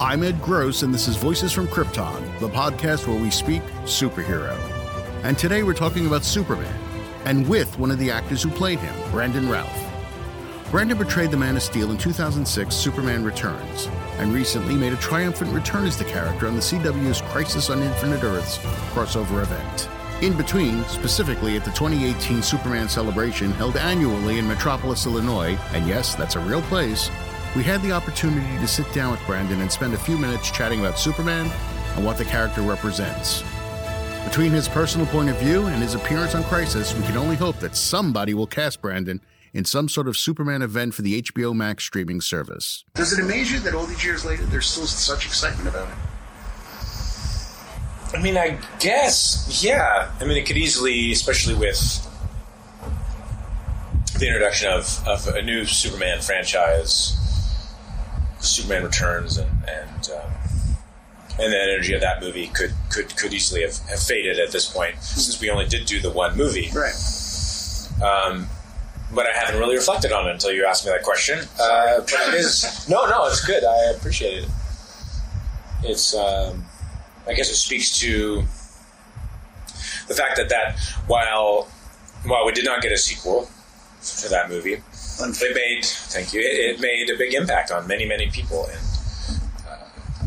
I'm Ed Gross, and this is Voices from Krypton, the podcast where we speak superhero. And today we're talking about Superman, and with one of the actors who played him, Brandon Routh. Brandon portrayed the Man of Steel in 2006 Superman Returns, and recently made a triumphant return as the character on the CW's Crisis on Infinite Earths crossover event. In between, specifically at the 2018 Superman celebration held annually in Metropolis, Illinois, and yes, that's a real place, we had the opportunity to sit down with Brandon and spend a few minutes chatting about Superman and what the character represents. Between his personal point of view and his appearance on Crisis, we can only hope that somebody will cast Brandon in some sort of Superman event for the HBO Max streaming service. Does it amaze you that all these years later there's still such excitement about it? I mean, I guess, yeah. I mean, it could easily, especially with the introduction of, of a new Superman franchise, Superman Returns, and and, um, and the energy of that movie could could could easily have, have faded at this point, since we only did do the one movie. Right. Um, but I haven't really reflected on it until you asked me that question. Uh, but it is no, no, it's good. I appreciate it. It's, um, I guess, it speaks to the fact that that while while we did not get a sequel to that movie, it made thank you. It, it made a big impact on many many people, and uh,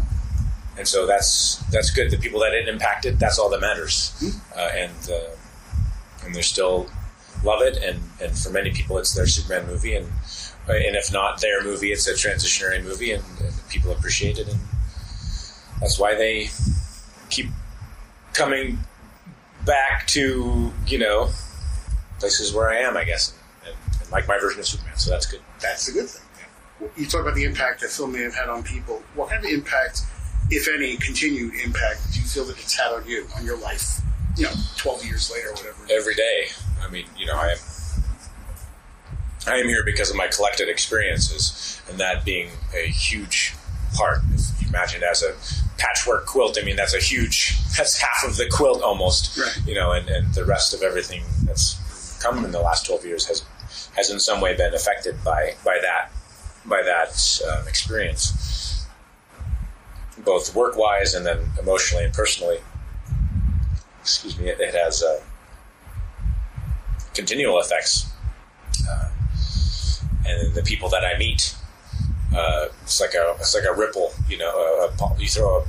and so that's that's good. The people that it impacted, that's all that matters, uh, and uh, and they're still love it, and, and for many people, it's their Superman movie, and and if not their movie, it's a transitionary movie, and, and people appreciate it, and that's why they keep coming back to you know places where I am, I guess, and, and like my version of Superman. So that's good. That's a good thing. You talk about the impact that film may have had on people. What kind of impact, if any, continued impact do you feel that it's had on you, on your life? You know, twelve years later, or whatever. Every day. I mean, you know, I am. I am here because of my collected experiences, and that being a huge part. If you imagine it as a patchwork quilt, I mean that's a huge. That's half of the quilt almost. Right. You know, and, and the rest of everything that's come in the last twelve years has has in some way been affected by by that by that um, experience, both work wise and then emotionally and personally. Excuse me. It, it has uh, continual effects, uh, and the people that I meet. Uh, it's like a it's like a ripple, you know. A, a, you throw a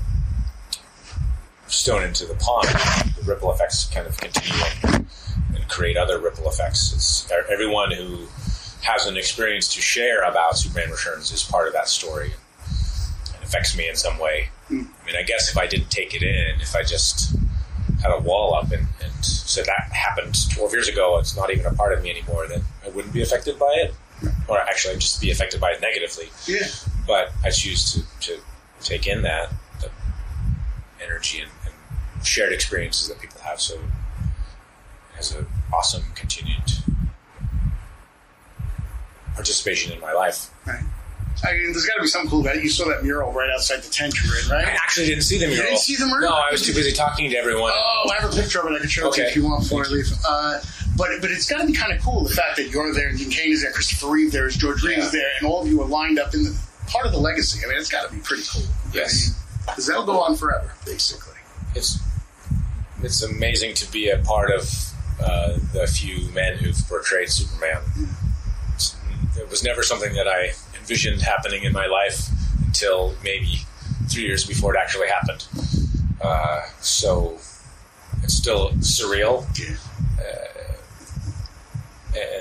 stone into the pond, the ripple effects kind of continue and, create other ripple effects. It's everyone who has an experience to share about Superman Returns is part of that story. and affects me in some way. Hmm. I mean, I guess if I didn't take it in, if I just had a wall up and, and said that happened 12 years ago, it's not even a part of me anymore, then I wouldn't be affected by it. Hmm. Or actually, I'd just be affected by it negatively. Yeah. But I choose to, to take in that the energy and, and shared experiences that people have. So it an awesome continued participation in my life. Right. I mean, there's got to be something cool about it. You saw that mural right outside the tent you're in, right? I actually didn't see the mural. didn't see the mural? No, I was too busy talking to everyone. Oh, I have a picture of it I can show it you if you want before I leave. Uh, but but it's got to be kind of cool the fact that you're there, and Dean Cain is there, Christopher Reeve there, is George Reeves Yeah. there, and all of you are lined up in the part of the legacy. I mean, it's got to be pretty cool. Yes. Because that'll go on forever, basically. it's it's amazing to be a part of uh, the few men who've portrayed Superman. It was never something that I envisioned happening in my life until maybe three years before it actually happened. Uh, so it's still surreal Yeah.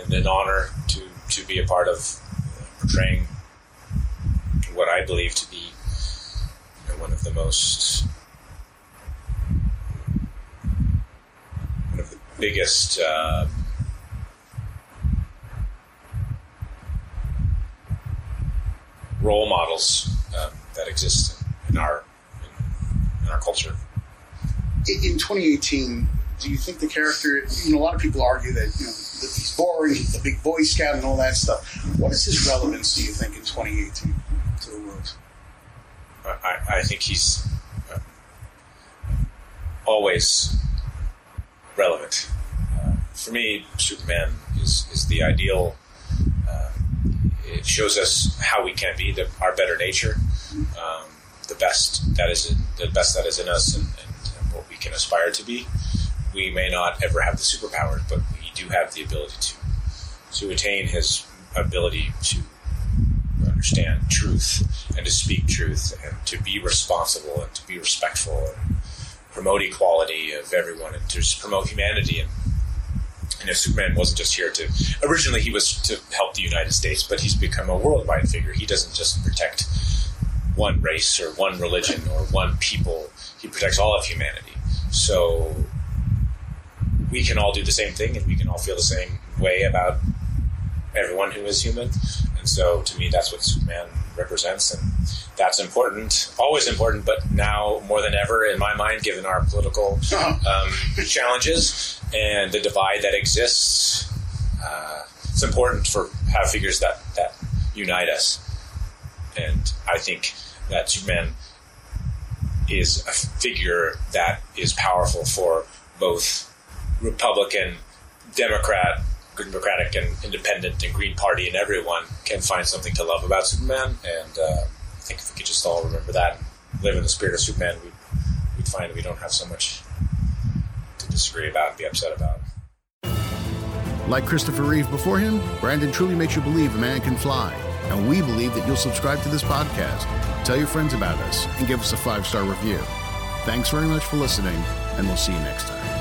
and an honor to, to be a part of portraying what I believe to be you know, one of the most one of the biggest uh, role models um, that exist in our in, in our culture. In in 2018, do you think the character? You know, a lot of people argue that you know that he's boring, he's the big Boy Scout, and all that stuff. What is his relevance? Do you think in 2018 to the world? I, I think he's uh, always relevant. Uh, for me, Superman is, is the ideal. Uh, it shows us how we can be, the, our better nature, um, the best that is in, the best that is in us and, and what we can aspire to be. We may not ever have the superpowers, but we do have the ability to to attain his ability to understand truth and to speak truth and to be responsible and to be respectful and promote equality of everyone and to just promote humanity and you know, Superman wasn't just here to. Originally, he was to help the United States, but he's become a worldwide figure. He doesn't just protect one race or one religion or one people. He protects all of humanity. So we can all do the same thing, and we can all feel the same way about everyone who is human. And so, to me, that's what Superman represents, and that's important, always important, but now more than ever, in my mind, given our political um, challenges and the divide that exists, uh, it's important for have figures that that unite us. And I think that Superman is a figure that is powerful for both Republican, Democrat, Democratic and Independent and Green Party and everyone can find something to love about Superman. And uh, I think if we could just all remember that and live in the spirit of Superman, we'd, we'd find we don't have so much to disagree about and be upset about. Like Christopher Reeve before him, Brandon truly makes you believe a man can fly. And we believe that you'll subscribe to this podcast, tell your friends about us, and give us a five star review. Thanks very much for listening, and we'll see you next time.